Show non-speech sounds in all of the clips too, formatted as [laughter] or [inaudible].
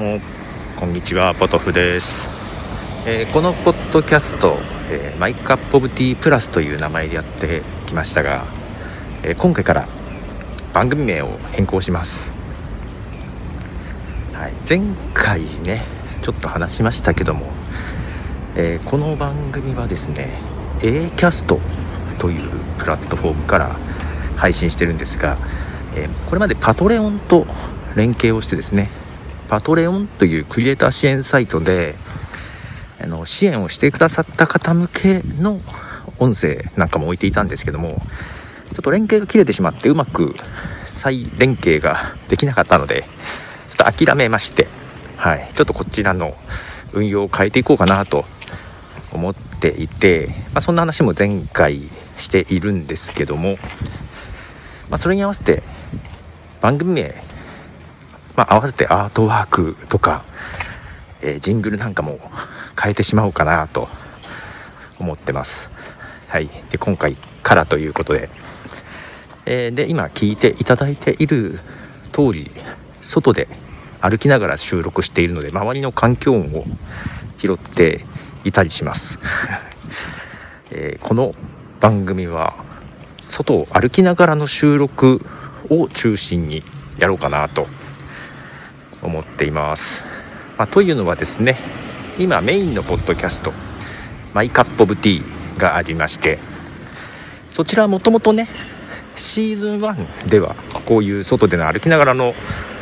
もこんにちはポトフです、えー、このポッドキャスト、えー、マイカップオブティープラスという名前でやってきましたが、えー、今回から番組名を変更します、はい、前回ねちょっと話しましたけども、えこの番組はですね A キャストというプラットフォームから配信してるんですが、えこれまでパトレオンと連携をしてですねパトレオンというクリエイター支援サイトで、あの、支援をしてくださった方向けの音声なんかも置いていたんですけども、ちょっと連携が切れてしまってうまく再連携ができなかったので、ちょっと諦めまして、はい、ちょっとこちらの運用を変えていこうかなと思っていて、まあ、そんな話も前回しているんですけども、まあ、それに合わせて番組名まあ、合わせてアートワークとか、えー、ジングルなんかも変えてしまおうかなと思ってます。はい。で、今回からということで、えー、で、今聞いていただいている通り、外で歩きながら収録しているので、周りの環境音を拾っていたりします。[laughs] えー、この番組は、外を歩きながらの収録を中心にやろうかなと思っています。まあ、というのはですね今メインのポッドキャストマイカップオブティーがありましてそちらはもともとねシーズン1ではこういう外での歩きながらの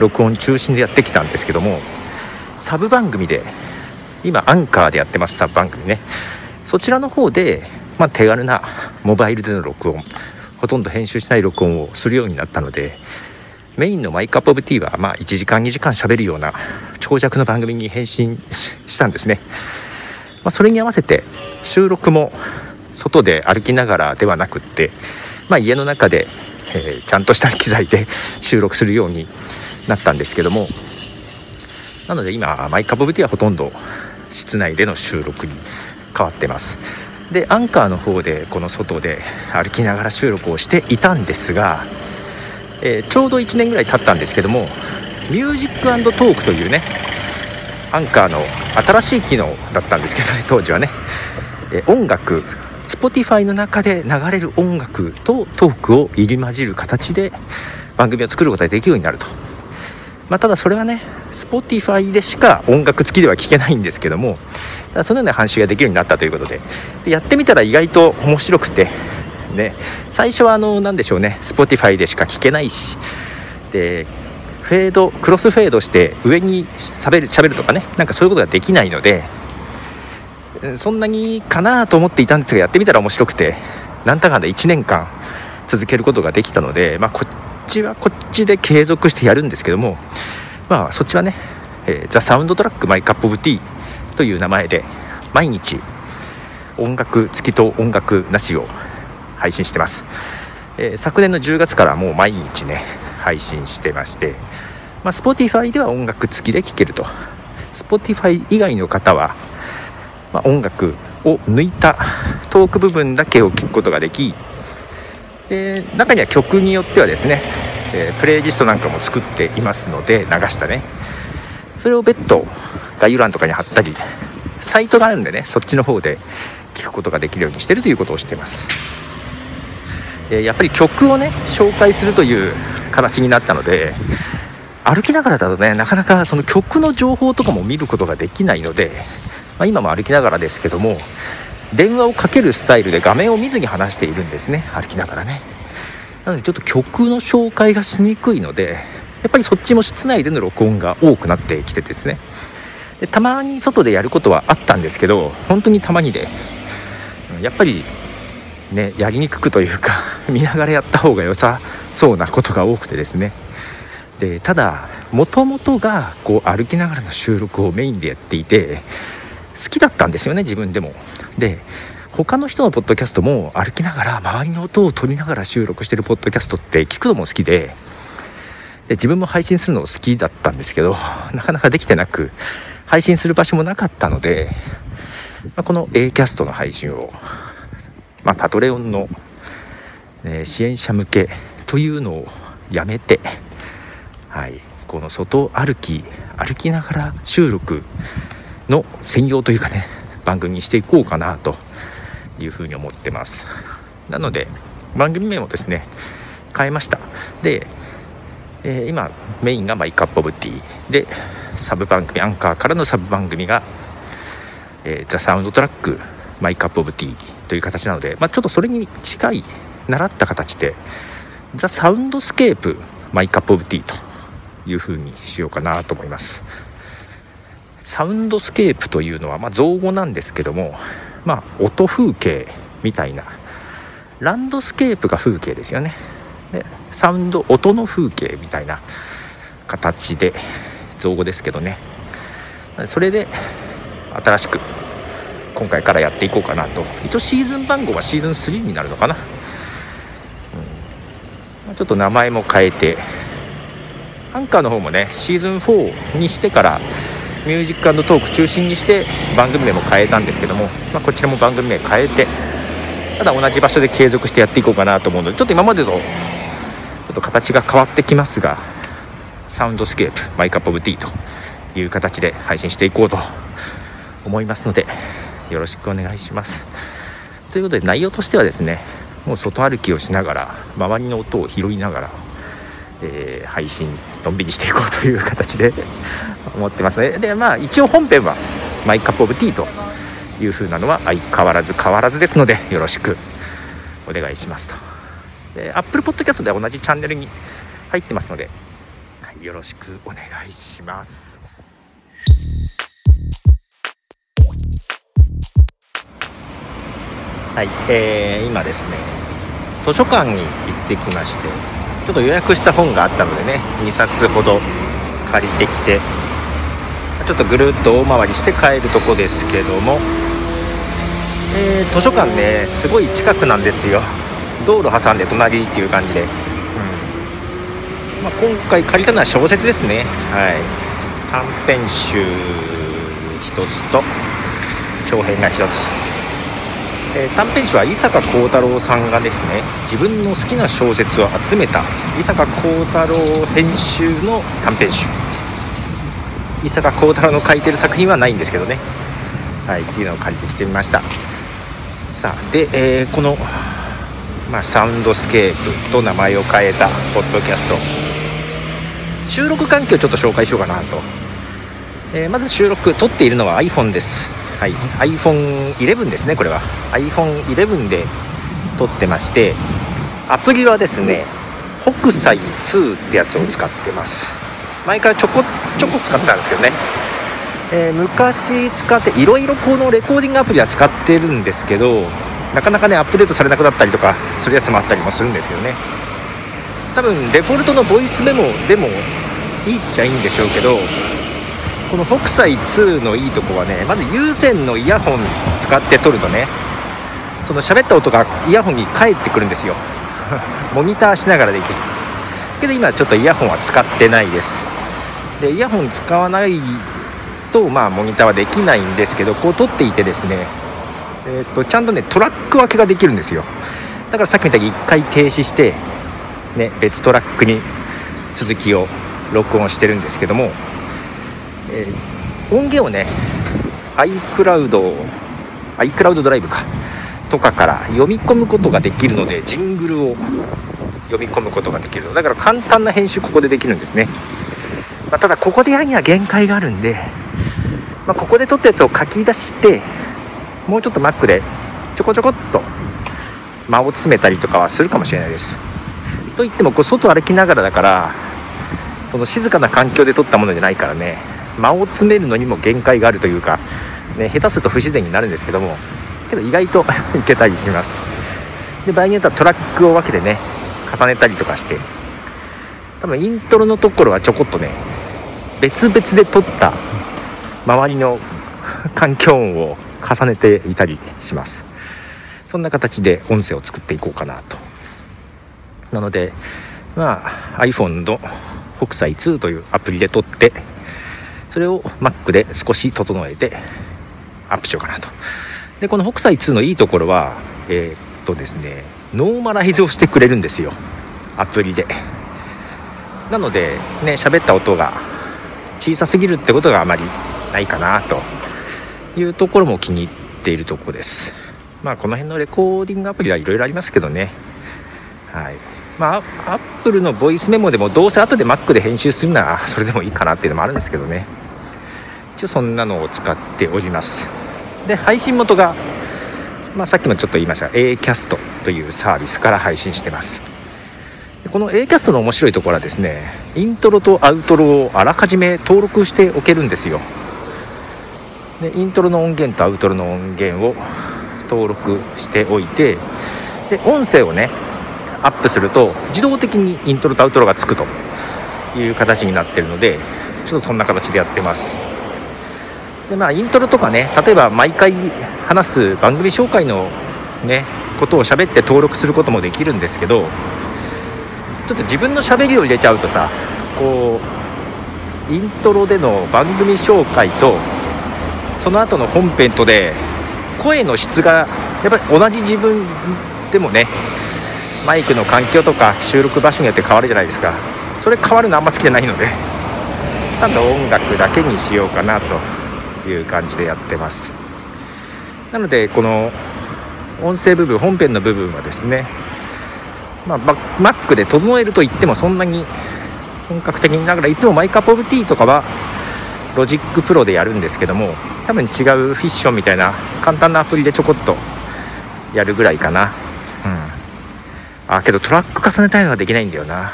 録音中心でやってきたんですけどもサブ番組で今アンカーでやってますサブ番組ねそちらの方で、まあ、手軽なモバイルでの録音ほとんど編集しない録音をするようになったのでメインのマイカップオブティーは、まあ、1時間2時間喋るような長尺の番組に変身したんですね。まあ、それに合わせて収録も外で歩きながらではなくって、まあ、家の中で、えー、ちゃんとした機材で [laughs] 収録するようになったんですけどもなので今 My Cup of Tea はほとんど室内での収録に変わってますでアンカーの方でこの外で歩きながら収録をしていたんですがえー、ちょうど1年ぐらい経ったんですけども Music Talk というねアンカーの新しい機能だったんですけどね [laughs] 当時はね、えー、音楽 Spotify の中で流れる音楽とトークを入り混じる形で番組を作ることができるようになると、まあ、ただそれはね Spotify でしか音楽付きでは聴けないんですけどもそのような話ができるようになったということで。でやってみたら意外と面白くてね最初はあの何でしょうね Spotify でしか聞けないしでフェードクロスフェードして上にしゃべるしゃべるとかねなんかそういうことができないのでそんなにかなと思っていたんですがやってみたら面白くてなんだかんだ1年間続けることができたので、まあ、こっちはこっちで継続してやるんですけども、まあ、そっちはね、えー、ザ・サウンドトラック・マイ・カップ・オブ・ティーという名前で毎日音楽付きと音楽なしを配信してます、えー、昨年の10月からもう毎日ね配信してまして、まあ、Spotify では音楽付きで聴けると。Spotify 以外の方は、まあ、音楽を抜いたトーク部分だけを聞くことができで中には曲によってはですね、えー、プレイリストなんかも作っていますので流したね。それを別途概要欄とかに貼ったりサイトがあるんでねそっちの方で聞くことができるようにしてるということをしています。えやっぱり曲をね紹介するという形になったので歩きながらだとねなかなかその曲の情報とかも見ることができないので、まあ、今も歩きながらですけども電話をかけるスタイルで画面を見ずに話しているんですね歩きながらね。なのでちょっと曲の紹介がしにくいのでやっぱりそっちも室内での録音が多くなってきてですね。でたまに外でやることはあったんですけど本当にたまにでやっぱりねやりにくくというか [laughs] 見ながらやった方が良さそうなことが多くてですね。でただもともとがこう歩きながらの収録をメインでやっていて好きだったんですよね自分でも。で他の人のポッドキャストも歩きながら周りの音を取りながら収録してるポッドキャストって聞くのも好きでで自分も配信するの好きだったんですけどなかなかできてなく配信する場所もなかったので、まあ、この A キャストの配信をまあ、パトレオンの、え、支援者向けというのをやめて、はい、この外歩き歩きながら収録の専用というかね番組にしていこうかなというふうに思ってます。なので番組名もですね変えました。で、えー、今メインがマイカップオブティー。でサブ番組アンカーからのサブ番組が、えー、 The Soundtrack My Cup of Tea という形なので、まあ、ちょっとそれに近い倣った形で The Soundscape My Cup of Tea という風にしようかなと思います。サウンドスケープというのは、まあ、造語なんですけども、まあ、音風景みたいなランドスケープが風景ですよね。でサウンド音の風景みたいな形で造語ですけどね。それで新しく今回からやっていこうかなと。一応シーズン番号はシーズン3になるのかな、ちょっと名前も変えてアンカーの方もねシーズン4にしてから Music Talk 中心にして番組名も変えたんですけども、まあ、こちらも番組名変えてただ同じ場所で継続してやっていこうかなと思うのでちょっと今までとちょっと形が変わってきますが Soundscape My Cup of Tea という形で配信していこうと思いますのでよろしくお願いします。ということで内容としてはですねもう外歩きをしながら周りの音を拾いながら、えー、配信のんびりしていこうという形で [laughs] 思ってますね。でまあ一応本編はマイカップオブティーという風なのは相変わらず変わらずですのでよろしくお願いしますと。で Apple Podcast では同じチャンネルに入ってますので、はい、よろしくお願いします。はい、えー、今ですね図書館に行ってきましてちょっと予約した本があったのでね2冊ほど借りてきてちょっとぐるっと大回りして帰るとこですけども、えー、図書館ねすごい近くなんですよ。道路挟んで隣っていう感じで、うん。まあ、今回借りたのは小説ですね。はい。短編集1つと長編が1つ。えー、短編集は伊坂幸太郎さんがですね自分の好きな小説を集めた伊坂幸太郎編集の短編集。伊坂幸太郎の書いてる作品はないんですけどね。はいっていうのを借りてきてみました。さあで、えー、この、まあ、サウンドスケープと名前を変えたポッドキャスト。収録環境をちょっと紹介しようかなと、えー、まず収録撮っているのは iPhone です。はい、iPhone11 ですねこれは。iPhone11 で撮ってましてアプリはですね北斎2ってやつを使ってます。前からちょこちょこ使ってたんですけどね、えー、昔使っていろいろこのレコーディングアプリは使ってるんですけどなかなかねアップデートされなくなったりとかするやつもあったりもするんですけどね。多分デフォルトのボイスメモでもいいっちゃいいんでしょうけどこの北斎2のいいとこはねまず有線のイヤホン使って撮るとねその喋った音がイヤホンに返ってくるんですよ。[laughs] モニターしながらできる。けど今ちょっとイヤホンは使ってないです。でイヤホン使わないとまあモニターはできないんですけどこう撮っていてですねえーと、とちゃんとねトラック分けができるんですよ。だからさっきみたいに1回停止して、ね、別トラックに続きを録音してるんですけどもえー、音源をね iCloud iCloud ドライブかとかから読み込むことができるのでジングルを読み込むことができるだから簡単な編集ここでできるんですね、まあ、ただここでやるには限界があるんで、まあ、ここで撮ったやつを書き出してもうちょっと Mac でちょこちょこっと間を詰めたりとかはするかもしれないです。といってもこう外歩きながらだからその静かな環境で撮ったものじゃないからね。間を詰めるのにも限界があるというか、ね、下手すると不自然になるんですけどもけど意外と [laughs] いけたりします。で場合によってはトラックを分けてね重ねたりとかして多分イントロのところはちょこっとね別々で撮った周りの [laughs] 環境音を重ねていたりします。そんな形で音声を作っていこうかなと。なのでまあ iPhone の北斎2というアプリで撮ってそれを Mac で少し整えてアップしようかなと。でこの北斎2のいいところはえー、っとですねノーマライズをしてくれるんですよ。アプリで。なのでね喋った音が小さすぎるってことがあまりないかなと。いうところも気に入っているところです。まあこの辺のレコーディングアプリはいろいろありますけどね。はい。まあアップルのボイスメモでもどうせ後で Mac で編集するならそれでもいいかなっていうのもあるんですけどね。一応そんなのを使っております。で配信元が、まあ、さっきもちょっと言いました。Acast というサービスから配信してます。この Acast の面白いところはですねイントロとアウトロをあらかじめ登録しておけるんですよ。でイントロの音源とアウトロの音源を登録しておいてで音声をねアップすると自動的にイントロとアウトロがつくという形になってるのでちょっとそんな形でやってます。でまあイントロとかね例えば毎回話す番組紹介のねことを喋って登録することもできるんですけどちょっと自分のしゃべりを入れちゃうとさこうイントロでの番組紹介とその後の本編とで声の質がやっぱり同じ自分でもねマイクの環境とか収録場所によって変わるじゃないですか。それ変わるのあんま好きじゃないのでただ音楽だけにしようかなと。いう感じでやってます。なのでこの音声部分本編の部分はですねまあ、Mac で整えると言ってもそんなに本格的にながらいつも My Cup of Tea とかは Logic Pro でやるんですけども多分違う Fission みたいな簡単なアプリでちょこっとやるぐらいかな。うん。あけどトラック重ねたいのができないんだよな。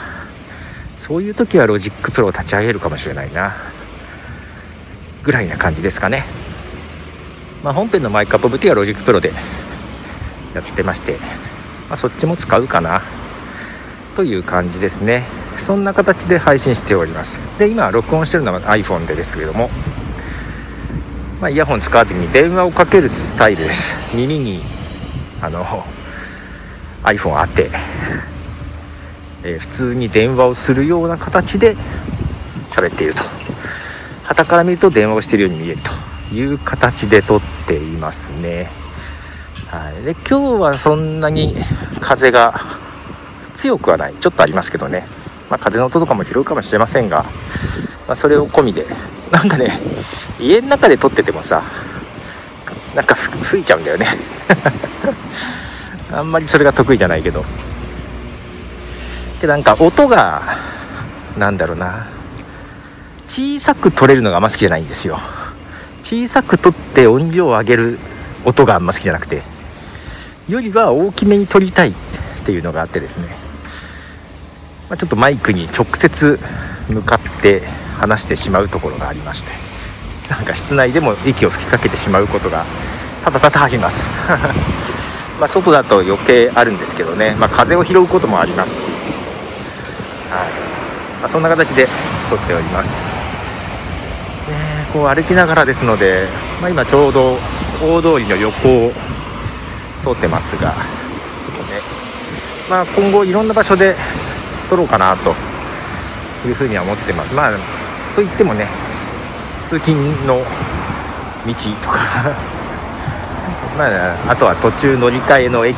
そういう時は Logic Pro を立ち上げるかもしれないな。ぐらいな感じですかね。まあ、本編の My Cup of Tea は Logic Pro でやってまして、まあ、そっちも使うかなという感じですね。そんな形で配信しております。で今録音してるのは iPhone でですけども、まあ、イヤホン使わずに電話をかけるスタイルです。耳にあの iPhone 当て、えー、普通に電話をするような形で喋っていると。傍から見ると電話をしているように見えるという形で撮っていますね。はい、で今日はそんなに風が強くはない。ちょっとありますけどね、まあ、風の音とかも拾うかもしれませんが、まあ、それを込みでなんかね家の中で撮っててもさなんか吹いちゃうんだよね。[laughs] あんまりそれが得意じゃないけど。でなんか音がなんだろうな。小さく撮れるのがあんま好きじゃないんですよ。小さく撮って音量を上げる音があんま好きじゃなくてよりは大きめに撮りたいっていうのがあってですね、まあ、ちょっとマイクに直接向かって話してしまうところがありましてなんか室内でも息を吹きかけてしまうことがただただあります。[laughs] ま外だと余計あるんですけどね、まあ、風を拾うこともありますし、はい。まあ、そんな形で撮っております、こう歩きながらですので、まあ、今ちょうど大通りの横を通ってますがまあ、今後いろんな場所で撮ろうかなというふうには思ってます。まあといってもね通勤の道とか [laughs] まあ、あとは途中乗り換えの駅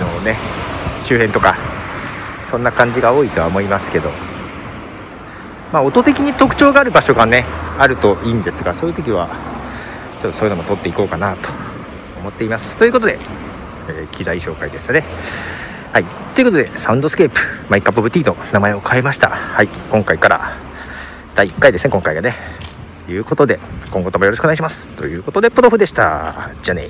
のね周辺とかそんな感じが多いとは思いますけど。まあ音的に特徴がある場所がねあるといいんですがそういう時はちょっとそういうのも撮っていこうかなと思っていますということで、えー、機材紹介でしたねはい。ということで、サウンドスケープ、 My Cup of Tea と名前を変えました。はい。今回から第1回ですね、今回がね。ということで、今後ともよろしくお願いします。ということで、ポトフでした。じゃあね。